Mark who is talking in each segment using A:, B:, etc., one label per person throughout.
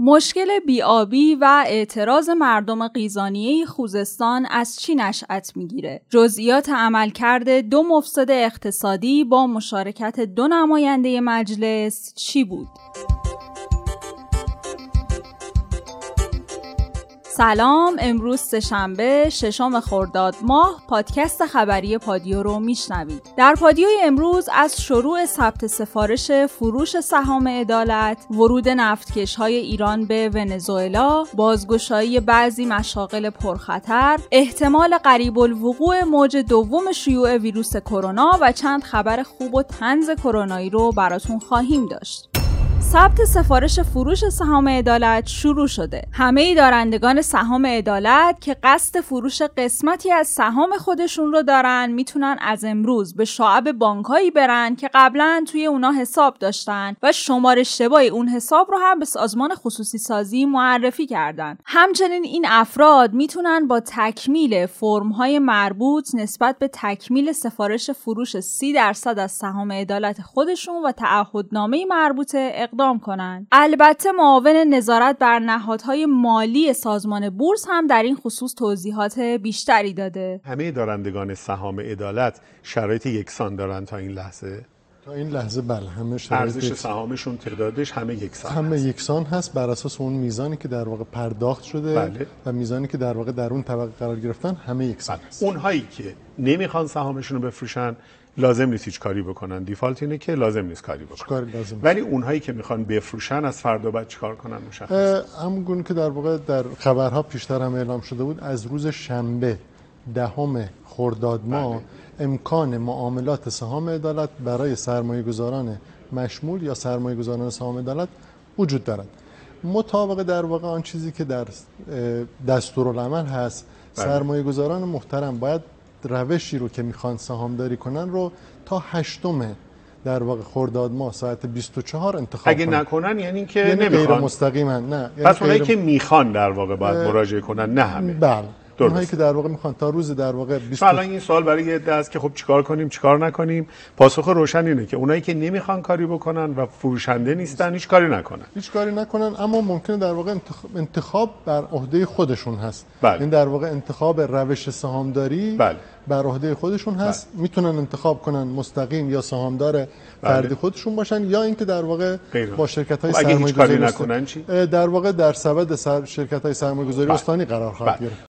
A: مشکل بیابی و اعتراض مردم قیزانیه خوزستان از چی نشأت می‌گیره؟ جزئیات عملکرد دو مفسد اقتصادی با مشارکت دو نماینده مجلس چی بود؟ سلام امروز سهشنبه ششم خرداد ماه پادکست خبری پادیو رو میشنوید. در پادیوی امروز از شروع ثبت سفارش فروش سهام عدالت ورود نفتکش های ایران به ونزوئلا بازگشایی بعضی مشاغل پرخطر احتمال قریب الوقوع موج دوم شیوع ویروس کرونا و چند خبر خوب و تنز کرونایی رو براتون خواهیم داشت. ثبت سفارش فروش سهام عدالت شروع شده. همه دارندگان سهام عدالت که قصد فروش قسمتی از سهام خودشون رو دارن می‌تونن از امروز به شعب بانکهایی برن که قبلا توی اونا حساب داشتن و شماره اشتباهی اون حساب رو هم به سازمان خصوصی سازی معرفی کردن. همچنین این افراد می‌تونن با تکمیل فرمهای مربوط نسبت به تکمیل سفارش فروش 30 درصد از سهام عدالت خودشون و تعهدنامه مربوطه اقدام کنند البته معاون نظارت بر نهادهای مالی سازمان بورس هم در این خصوص توضیحات بیشتری داده
B: همه دارندگان سهام عدالت شرایط یکسان دارند تا این لحظه
C: تا این لحظه بله همه
B: ارزش سهامشون تعدادش همه یکسان
C: همه
B: هست.
C: یکسان هست بر اساس اون میزانی که در واقع پرداخت شده
B: بله.
C: و میزانی که در واقع در اون طبقه قرار گرفتن همه یکسان
B: بله.
C: هست
B: اونهایی که نمی‌خوان سهامشون رو بفروشن لازم نیست هیچ کاری بکنن. دیفالت اینه که لازم نیست کاری بکنن.
C: لازم
B: ولی اونهایی که می‌خوان بفروشن از فردا بعد چیکار کنن؟ مشخص
C: همون گونه که در واقع در خبرها پیشتر هم اعلام شده بود از روز شنبه دهم خرداد ماه
B: بله.
C: امکان معاملات سهام عدالت برای سرمایه گذاران مشمول یا سرمایه گذاران سهام عدالت وجود دارد. مطابق در واقع آن چیزی که در دستورالعمل هست
B: بله.
C: سرمایه گذاران محترم باید روشی رو که می‌خوان سهامداری کنن رو تا هشتم در واقع خرداد ماه ساعت 24 انتخاب
B: اگه
C: کنن.
B: نکنن یعنی که
C: یعنی غیر
B: نمی‌خوان
C: مستقیما نه یعنی
B: پس اونایی
C: غیر-
B: که می‌خوان در واقع باید مراجعه کنن نه همه
C: بله. اونهایی که در واقع می‌خوان تا روز در واقع 20
B: چون الان این سوال برای یه عده است که خب چیکار کنیم چیکار نکنیم پاسخ روشن اینه که اونایی که نمی‌خوان کاری بکنن و فروشنده نیستن هیچ کاری نکنن
C: هیچ کاری نکنن اما ممکنه در واقع انتخاب, بر عهده خودشون هست
B: بله.
C: این در واقع انتخاب روش سهامداری
B: بله.
C: بر عهده خودشون هست می‌تونن انتخاب کنن مستقیم یا سهامدار فردی خودشون باشن یا اینکه در واقع. با شرکت های
B: خب
C: سرمایه‌گذاری
B: نکنن چی؟
C: در واقع در سبد سر شرکت های سرمایه‌گذاری
B: بله.
C: استانی قرار خواهد
B: بله.
C: گرفت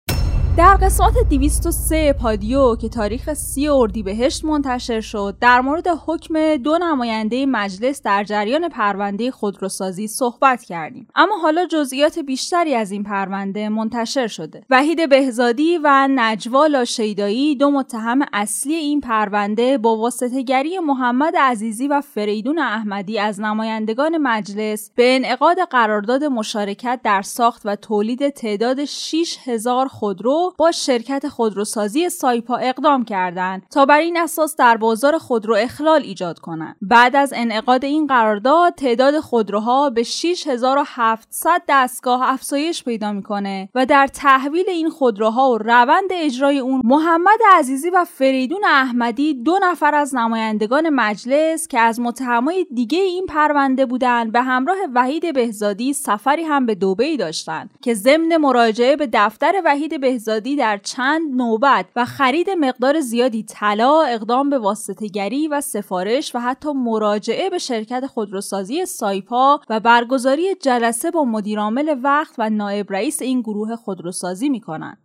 A: در قسمت 203 پادیو که تاریخ 30 اردیبهشت منتشر شد در مورد حکم دو نماینده مجلس در جریان پرونده خودروسازی صحبت کردیم. اما حالا جزئیات بیشتری از این پرونده منتشر شده. وحید بهزادی و نجوا لاشیدایی دو متهم اصلی این پرونده با واسطهگری محمد عزیزی و فریدون احمدی از نمایندگان مجلس به انعقاد قرارداد مشارکت در ساخت و تولید تعداد 6000 خودرو با شرکت خودروسازی سایپا اقدام کردند تا بر این اساس در بازار خودرو اخلال ایجاد کنند. بعد از انعقاد این قرارداد تعداد خودروها به 6700 دستگاه افزایش پیدا می‌کنه و در تحویل این خودروها و روند اجرای اون محمد عزیزی و فریدون احمدی دو نفر از نمایندگان مجلس که از متهمای دیگه این پرونده بودند به همراه وحید بهزادی سفری هم به دبی داشتند که ضمن مراجعه به دفتر وحید بهزادی در چند نوبت و خرید مقدار زیادی طلا اقدام به واسطهگری و سفارش و حتی مراجعه به شرکت خودروسازی سایپا و برگزاری جلسه با مدیرعامل وقت و نایب رئیس این گروه خودروسازی می‌کنند.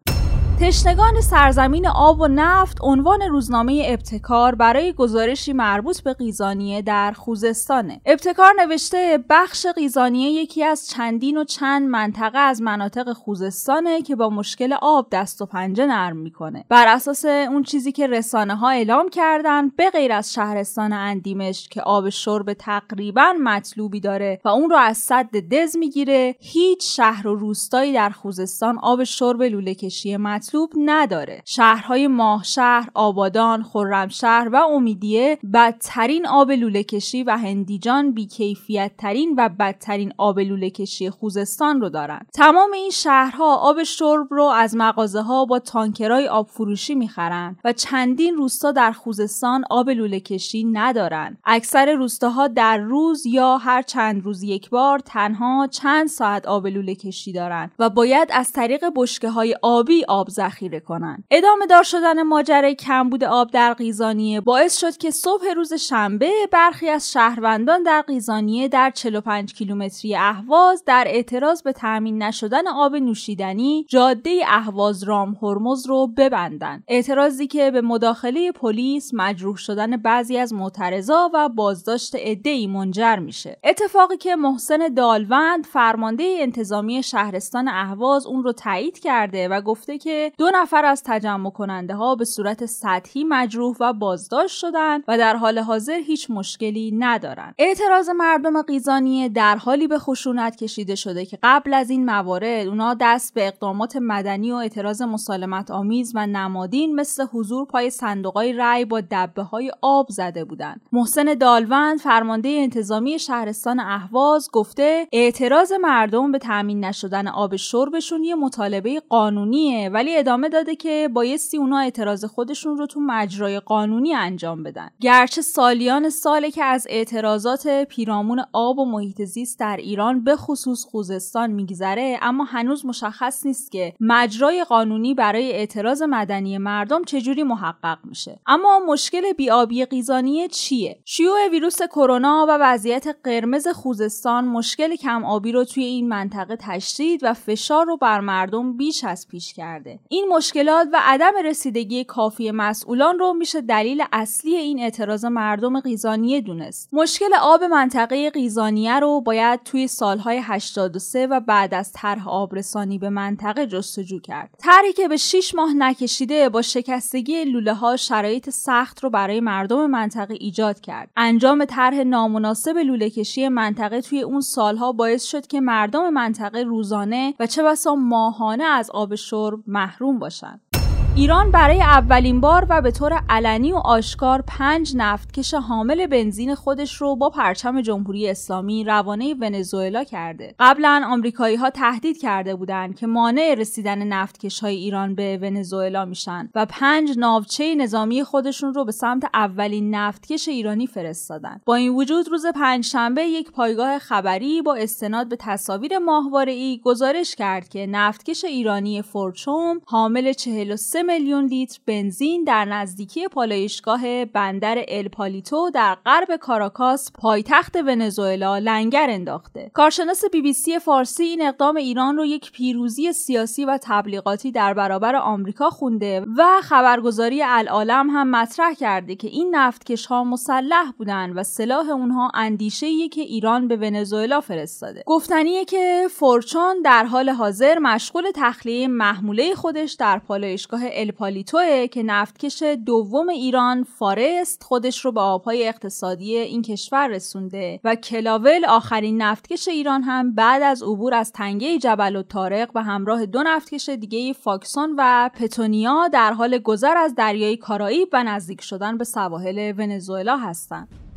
A: تشنگان سرزمین آب و نفت عنوان روزنامه ابتکار برای گزارشی مربوط به قیزانیه در خوزستانه. ابتکار نوشته بخش قیزانیه یکی از چندین و چند منطقه از مناطق خوزستانه که با مشکل آب دست و پنجه نرم می‌کنه. بر اساس اون چیزی که رسانه ها اعلام کردن به غیر از شهرستان اندیمش که آب شرب تقریبا مطلوبی داره و اون رو از صد دز می‌گیره هیچ شهر و روستایی در خوزستان آب شرب لوله کشی مطلوب مطلوب نداره. شهرهای ماهشهر آبادان خرمشهر و امیدیه بدترین آب لوله کشی و هندیجان بیکیفیت ترین و بدترین آب لوله کشی خوزستان رو دارن. تمام این شهرها آب شرب رو از مغازه ها با تانکرای آب فروشی می‌خرن و چندین روستا در خوزستان آب لوله کشی ندارن. اکثر روستاها در روز یا هر چند روز یک بار تنها چند ساعت آب لوله کشی دارن و باید از طریق بشکه های آبی آب ذخیره کنن ادامه دار شدن ماجرای کمبود آب در قیزانیه باعث شد که صبح روز شنبه برخی از شهروندان در قیزانیه در 45 کیلومتری اهواز در اعتراض به تامین نشدن آب نوشیدنی جاده اهواز رام هرمز رو ببندن اعتراضی که به مداخله پلیس مجروح شدن بعضی از معترضا و بازداشت عدهای منجر میشه. اتفاقی که محسن دالوند فرمانده انتظامی شهرستان اهواز اون رو تایید کرده و گفته که دو نفر از تجمع کننده ها به صورت سطحی مجروح و بازداشت شدند و در حال حاضر هیچ مشکلی ندارند. اعتراض مردم قیزانیه در حالی به خشونت کشیده شده که قبل از این موارد اونا دست به اقدامات مدنی و اعتراض مسالمت آمیز و نمادین مثل حضور پای صندوقای رأی با دبه های آب زده بودند. محسن دالوند فرمانده انتظامی شهرستان اهواز گفته اعتراض مردم به تامین نشدن آب شربشون یه مطالبه قانونیه ولی ادامه داده که بایستی اونا اعتراض خودشون رو تو مجرای قانونی انجام بدن. گرچه سالیان ساله که از اعتراضات پیرامون آب و محیط زیست در ایران به خصوص خوزستان میگذره اما هنوز مشخص نیست که مجرای قانونی برای اعتراض مدنی مردم چجوری محقق میشه. اما مشکل بیابی قیزانیه چیه؟ شیوع ویروس کرونا و وضعیت قرمز خوزستان مشکل کم آبی رو توی این منطقه تشدید و فشار رو بر مردم بیش از پیش کرده. این مشکلات و عدم رسیدگی کافی مسئولان رو میشه دلیل اصلی این اعتراض مردم قیزانیه دونست. مشکل آب منطقه قیزانیه رو باید توی سالهای 83 و بعد از طرح آبرسانی به منطقه جستجو کرد. طرحی که به 6 ماه نکشیده با شکستگی لوله ها شرایط سخت رو برای مردم منطقه ایجاد کرد. انجام طرح نامناسب لوله کشی منطقه توی اون سالها باعث شد که مردم منطقه روزانه و چه بسا ماهانه از آب شرب محروم باشند ایران برای اولین بار و به طور علنی و آشکار پنج نفتکش حامل بنزین خودش رو با پرچم جمهوری اسلامی روانه ونزوئلا کرده. قبلا آمریکایی ها تهدید کرده بودند که مانع رسیدن نفتکش های ایران به ونزوئلا میشن و پنج ناوچه نظامی خودشون رو به سمت اولین نفتکش ایرانی فرستادن. با این وجود روز پنجشنبه یک پایگاه خبری با استناد به تصاویر ماهواره گزارش کرد که نفتکش ایرانی فورچوم حامل 43 میلیون لیتر بنزین در نزدیکی پالایشگاه بندر الپالیتو در غرب کاراکاس پایتخت ونزوئلا لنگر انداخته. کارشناس بی بی سی فارسی این اقدام ایران رو یک پیروزی سیاسی و تبلیغاتی در برابر آمریکا خونده و خبرگزاری العالم هم مطرح کرده که این نفتکش ها مسلح بودن و سلاح اونها اندیشه که ایران به ونزوئلا فرستاده. گفتنیه که فورچون در حال حاضر مشغول تخلیه محموله خودش در پالایشگاه الپالیتوه که نفتکش دوم ایران Forest خودش رو به آبهای اقتصادی این کشور رسونده و کلاول آخرین نفتکش ایران هم بعد از عبور از تنگه جبل‌الطارق و همراه دو نفتکش دیگه فاکسون و پتونیا در حال گذر از دریای کارائیب و نزدیک شدن به سواحل ونزوئلا هستند.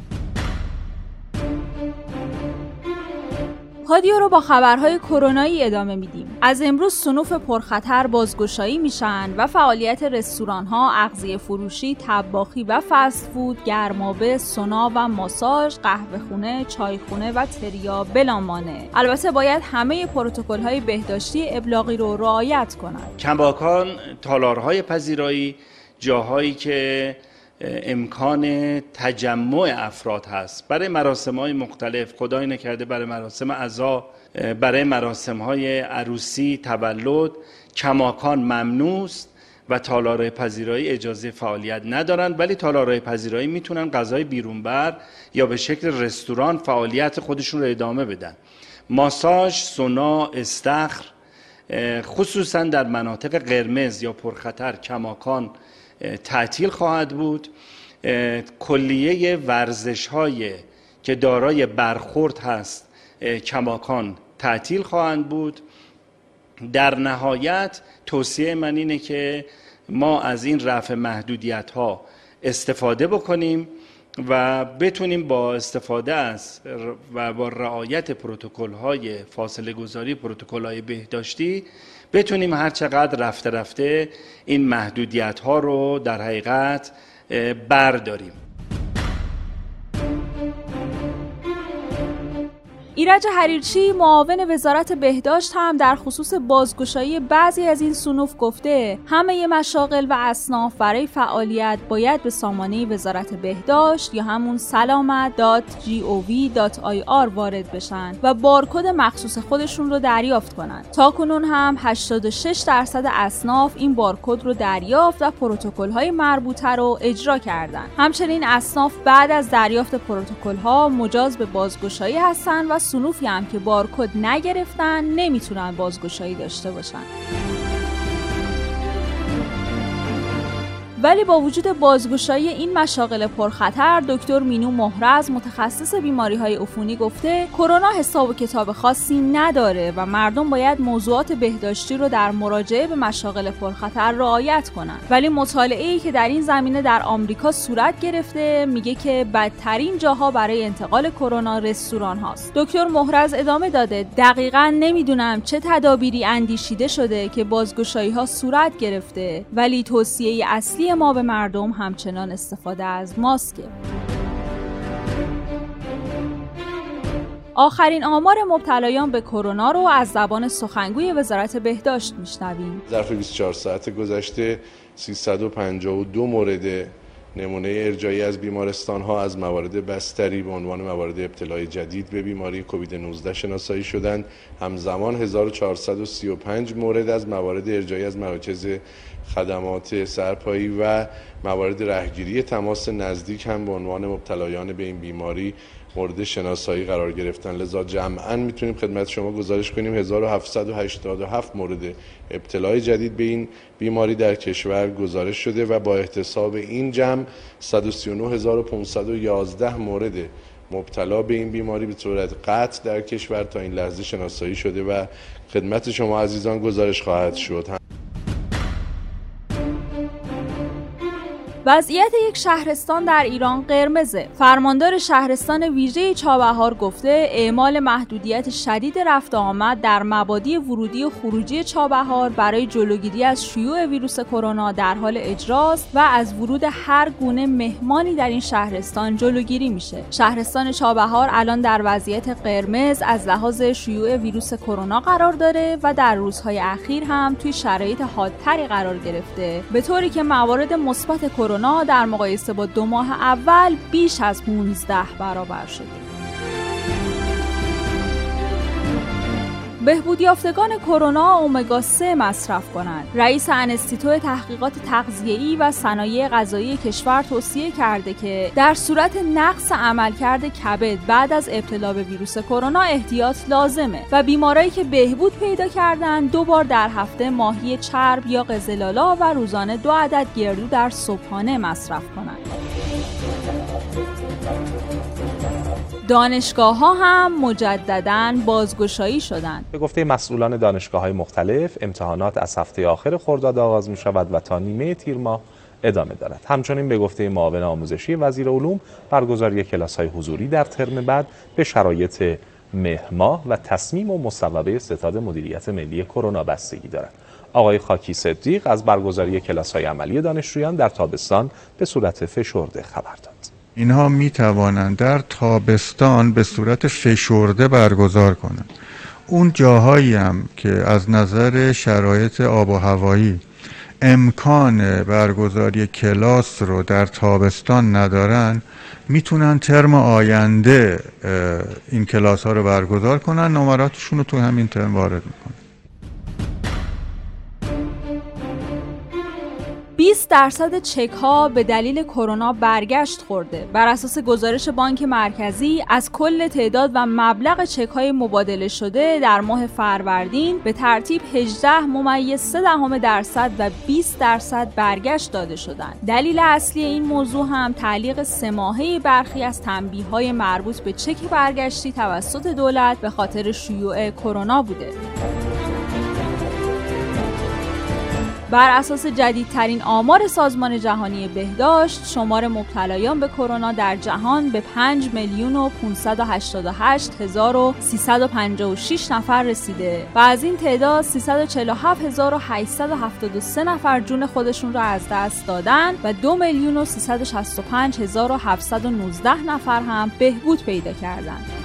A: پادیو رو با خبرهای کرونایی ادامه میدیم. از امروز صنوف پرخطر بازگشایی میشن و فعالیت رستوران ها، اغذیه فروشی، طباخی و فست فود، گرمابه، سونا و ماساژ، قهوه خونه، چای خونه و تریا بلامانعه. البته باید همه پروتکل های بهداشتی ابلاغی رو رعایت کنند.
D: کمباکان تالارهای پذیرایی جاهایی که امکان تجمع افراد هست. برای مراسم های مختلف خدای نکرده برای مراسم عزا برای مراسم های عروسی تولد کماکان ممنوع و تالارهای پذیرایی اجازه فعالیت ندارند ولی تالارهای پذیرایی می‌تونن غذای بیرون بر یا به شکل رستوران فعالیت خودشون رو ادامه بدن. ماساژ سونا استخر خصوصا در مناطق قرمز یا پرخطر کماکان تعطیل خواهد بود. کلیه ورزش های که دارای برخورد هست کماکان تعطیل خواهند بود. در نهایت توصیه من اینه که ما از این رفع محدودیت ها استفاده بکنیم و بتونیم با استفاده از و با رعایت پروتکل های فاصله گذاری پروتکل های بهداشتی بتونیم هر چقدر رفته رفته این محدودیت ها رو در حقیقت برداریم.
A: ایرج حریرچی معاون وزارت بهداشت هم در خصوص بازگشایی بعضی از این سنوف گفته همه مشاغل و اصناف برای فعالیت باید به سامانه وزارت بهداشت یا همون سلامت.gov.ir وارد بشن و بارکد مخصوص خودشون رو دریافت کنند. تا کنون هم 86 درصد اصناف این بارکد رو دریافت و پروتکل های مربوطه رو اجرا کردند. همچنین اصناف بعد از دریافت پروتکل ها مجاز به بازگشایی هستند و سنوفی هم که بارکد نگرفتن نمی‌تونن بازگشایی داشته باشن. ولی با وجود بازگشایی این مشاغل پرخطر دکتر مینو مهرز متخصص بیماری های عفونی گفته کرونا حساب و کتاب خاصی نداره و مردم باید موضوعات بهداشتی رو در مراجعه به مشاغل پرخطر رعایت کنند ولی مطالعه ای که در این زمینه در آمریکا صورت گرفته میگه که بدترین جاها برای انتقال کرونا رستوران هاست. دکتر مهرز ادامه داده دقیقا نمی‌دونم چه تدابیری اندیشیده شده که بازگشایی ها صورت گرفته ولی توصیه اصلی ما به مردم همچنان استفاده از ماسکه آخرین آمار مبتلایان به کرونا رو از زبان سخنگوی وزارت بهداشت میشنویم.
E: ظرف 24 ساعت گذشته 352 مورد نمونه ارجایی از بیمارستان ها از موارد بستری به عنوان موارد ابتلای جدید به بیماری کووید 19 شناسایی شدند. همزمان 1435 مورد از موارد ارجایی از مراکز خدمات سرپایی و موارد رهگیری تماس نزدیک هم به عنوان مبتلایان به این بیماری مورد شناسایی قرار گرفتن. لذا جمعا می‌تونیم خدمت شما گزارش کنیم. 1787 مورد ابتلای جدید به این بیماری در کشور گزارش شده و با احتساب این جمع 139511 مورد مبتلا به این بیماری به صورت قطع در کشور تا این لحظه شناسایی شده و خدمت شما عزیزان گزارش خواهد شد.
A: وضعیت یک شهرستان در ایران قرمزه. فرماندار شهرستان ویژه چابهار گفته اعمال محدودیت شدید رفت آمد در مبادی ورودی و خروجی چابهار برای جلوگیری از شیوع ویروس کرونا در حال اجراست و از ورود هر گونه مهمانی در این شهرستان جلوگیری میشه. شهرستان چابهار الان در وضعیت قرمز از لحاظ شیوع ویروس کرونا قرار داره و در روزهای اخیر هم توی شرایط حادتری قرار گرفته. به طوری که موارد مثبت کرونا در مقایسه با دو ماه اول بیش از 15 برابر شده. بهبود یافتگان کرونا اومگا 3 مصرف کنند. رئیس انستیتو تحقیقات تغذیه‌ای و صنایع غذایی کشور توصیه کرده که در صورت نقص عملکرد کبد بعد از ابتلا به ویروس کرونا احتیاط لازمه و بیمارایی که بهبود پیدا کردن دو بار در هفته ماهی چرب یا قزلالا و روزانه دو عدد گردو در صبحانه مصرف کنند. دانشگاه ها هم مجددا بازگشایی شدند.
F: به گفته مسئولان دانشگاه های مختلف امتحانات از هفته آخر خرداد آغاز می شود و تا نیمه تیر ماه ادامه دارد. همچنین به گفته معاون آموزشی وزیر علوم برگزاری کلاس های حضوری در ترم بعد به شرایط مهما و تصمیم و مصوبه ستاد مدیریت ملی کرونا بستگی دارد. آقای خاکی صدیق از برگزاری کلاس های عملی دانشجویان در تابستان به صورت فشرده خبر داد.
G: اینها می توانند در تابستان به صورت فشرده برگزار کنند. اون جاهایی هم که از نظر شرایط آب و هوایی امکان برگزاری کلاس رو در تابستان ندارن می‌تونن ترم آینده این کلاس ها رو برگزار کنن نمراتشون رو تو همین ترم وارد می‌کنن.
A: 20 درصد چک ها به دلیل کرونا برگشت خورده. بر اساس گزارش بانک مرکزی از کل تعداد و مبلغ چک های مبادله شده در ماه فروردین به ترتیب 18 ممیز 3 دهم درصد و 20 درصد برگشت داده شدند. دلیل اصلی این موضوع هم تعلیق سه برخی از تنبیه های مربوط به چک برگشتی توسط دولت به خاطر شیوع کرونا بوده. بر اساس جدیدترین آمار سازمان جهانی بهداشت شمار مبتلایان به کرونا در جهان به 5 میلیون و 588 هزار و 356 نفر رسیده و از این تعداد 347873 نفر جون خودشون را از دست دادن و 2 میلیون و 365 هزار و 719 نفر هم بهبود پیدا کردند.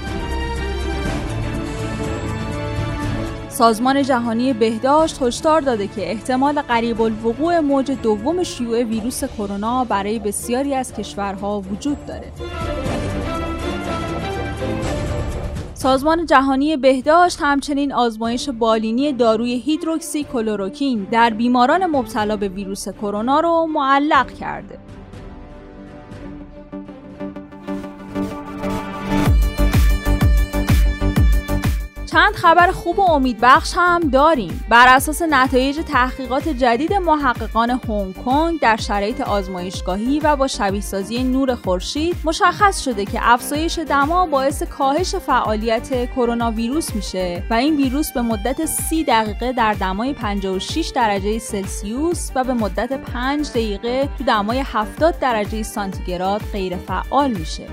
A: سازمان جهانی بهداشت هشدار داده که احتمال قریب الوقوع موج دوم شیوع ویروس کرونا برای بسیاری از کشورها وجود داره. سازمان جهانی بهداشت همچنین آزمایش بالینی داروی هیدروکسی کلوروکین در بیماران مبتلا به ویروس کرونا رو معلق کرده. چند خبر خوب و امیدبخش هم داریم. بر اساس نتایج تحقیقات جدید محققان هنگ کنگ در شرایط آزمایشگاهی و با شبیه سازی نور خورشید مشخص شده که افزایش دما باعث کاهش فعالیت کرونا ویروس میشه و این ویروس به مدت 30 دقیقه در دمای 56 درجه سلسیوس و به مدت 5 دقیقه تو دمای 70 درجه سانتیگراد غیر فعال میشه.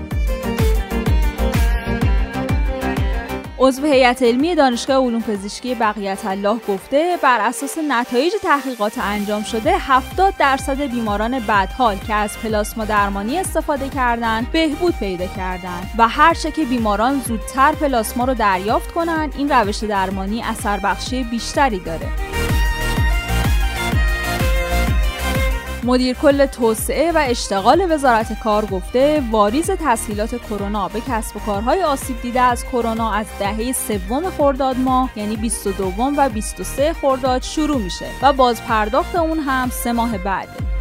A: عضو هیئت علمی دانشگاه علوم پزشکی بقیت الله گفته بر اساس نتایج تحقیقات انجام شده 70 درصد بیماران بدحال که از پلاسما درمانی استفاده کردند بهبود پیدا کردند و هرچه که بیماران زودتر پلاسما رو دریافت کنند این روش درمانی اثر بخشی بیشتری داره. مدیر کل توسعه و اشتغال وزارت کار گفته واریز تسهیلات کرونا به کسب و کارهای آسیب دیده از کرونا از دهه سوم خرداد ماه یعنی 22 و 23 خرداد شروع میشه و باز پرداخت اون هم سه ماه بعده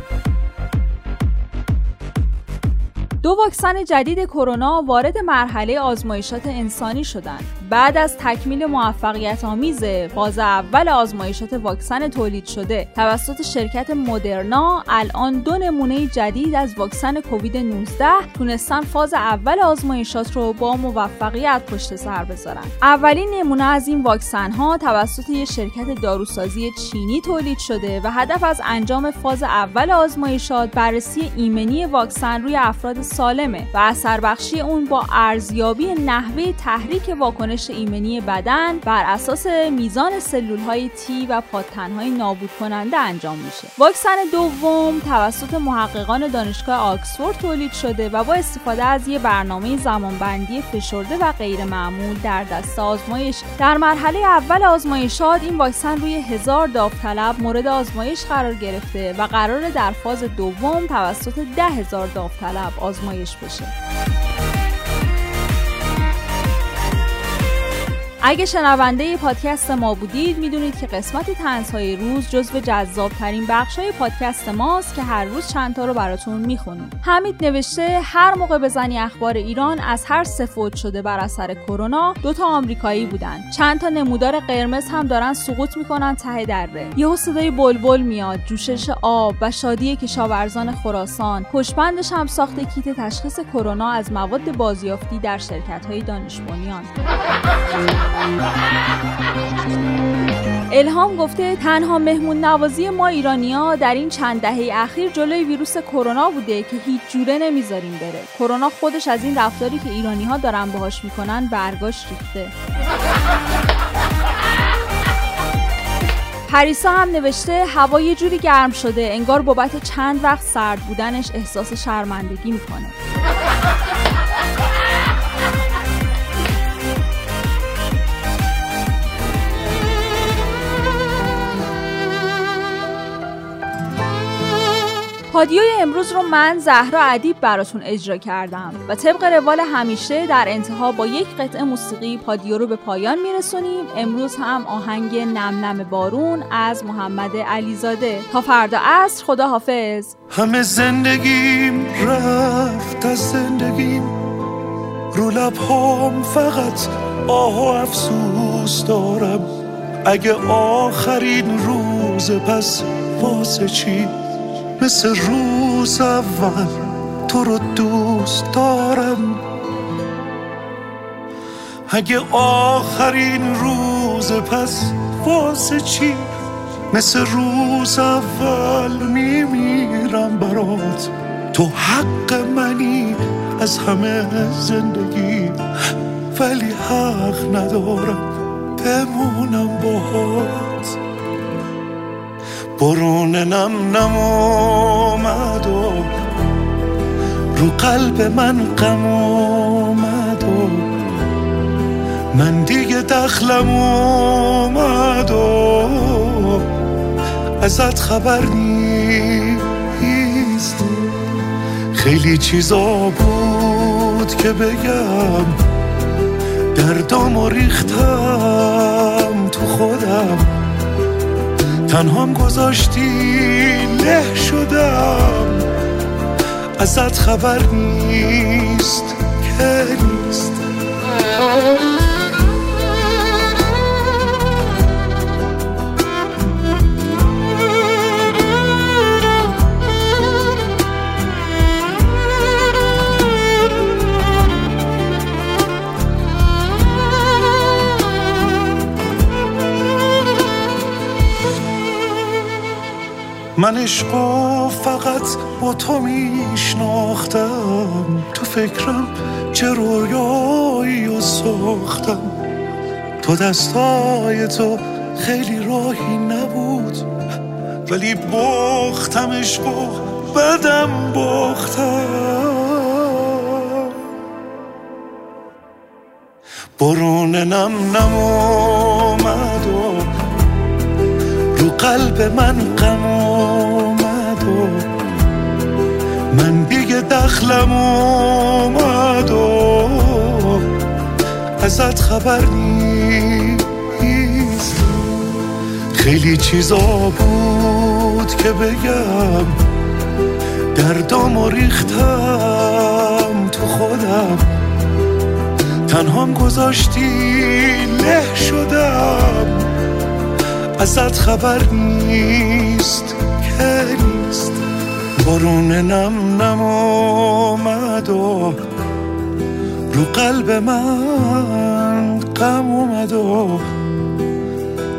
A: دو واکسن جدید کرونا وارد مرحله آزمایشات انسانی شدند. بعد از تکمیل موفقیت آمیز فاز اول آزمایشات واکسن تولید شده توسط شرکت مدرنا الان دو نمونه جدید از واکسن کووید 19 تونستن فاز اول آزمایشات رو با موفقیت پشت سر بذارن. اولین نمونه از این واکسن ها توسط یک شرکت داروسازی چینی تولید شده و هدف از انجام فاز اول آزمایشات بررسی ایمنی واکسن روی افراد سالمه و اثر بخشی اون با ارزیابی نحوه تحریک واکنش ایمنی بدن بر اساس میزان سلول های تی و پادتنهای نابود کننده انجام میشه. واکسن دوم توسط محققان دانشگاه آکسفورد تولید شده و با استفاده از یه برنامه زمانبندی فشرده و غیر معمول در دست آزمایش در مرحله اول آزمایشات این واکسن روی هزار داوطلب مورد آزمایش قرار گرفته و قرار در فاز دوم توسط ده هزار داوطلب آزمایش آزمایش بشه. اگه شنونده پادکست ما بودید می‌دونید که قسمت تنزهای روز جزو جذابترین بخش های پادکست ماست که هر روز چندتا رو براتون می‌خونیم. حمید نوشته هر موقع بزنی اخبار ایران از هر سفود شده بر اثر کرونا دوتا آمریکایی بودن. چند تا نمودار قرمز هم دارن سقوط می‌کنن ته دره. یهو صدای بلبل میاد جوشش آب و شادی کشاورزان خراسان. پشبندش هم ساخت کیت تشخیص کرونا از مواد بازیافتی در شرکت های دانش الهام گفته تنها مهمون نوازی ما ایرانیا در این چند دهه اخیر جلوی ویروس کرونا بوده که هیچ جوره نمی‌ذاریم بره. کرونا خودش از این رفتاری که ایرانی ها دارن باهاش می‌کنن برگاش ریخته. پریسا هم نوشته هوا یه جوری گرم شده انگار بابت چند وقت سرد بودنش احساس شرمندگی می‌کنه. پادیوی امروز رو من زهرا ادیب براتون اجرا کردم و طبق روال همیشه در انتها با یک قطعه موسیقی پادیو رو به پایان میرسونیم. امروز هم آهنگ نم نم بارون از محمد علیزاده. تا فردا عصر خدا حافظ
H: همه زندگیم رفت از زندگیم. رو لبهام فقط آه و افسوس دارم. اگه آخرین روز پس واسه چی؟ مثل روز اول تو رو دوست دارم. اگه آخرین روز پس واسه چی مثل روز اول میمیرم برات؟ تو حق منی از همه زندگی ولی حق ندارم بمونم باهات. برون نم اومد و رو قلب من غم اومد و من دیگه دخلم اومد و ازت خبر نیست. خیلی چیزا بود که بگم دردامو ریختم تو خودم. تنهام گذاشتی له شدم. ازت خبر نیست که نیست. من عشقو فقط با تو میشناختم. تو فکرم چه رویایی و ساختم. تو دستای تو خیلی راهی نبود. ولی باختم عشقو بدم باختم. برون نم نم اومد و رو قلب من غم دخلم اومد و ازت خبر نیست. خیلی چیزا بود که بگم دردامو ریختم تو خودم. تنهام گذاشتی له شدم. ازت خبر نیست که بارون نم نم اومد و رو قلب من غم اومد و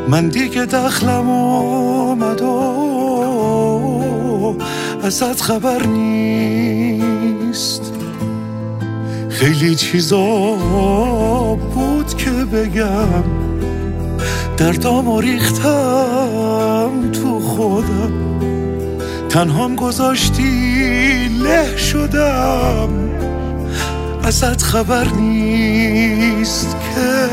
H: من دیگه دخلم اومد و ازت خبر نیست. خیلی چیزا بود که بگم دردامو ریختم تو خودم. تنهام گذاشتی له شدم. ازت خبر نیست که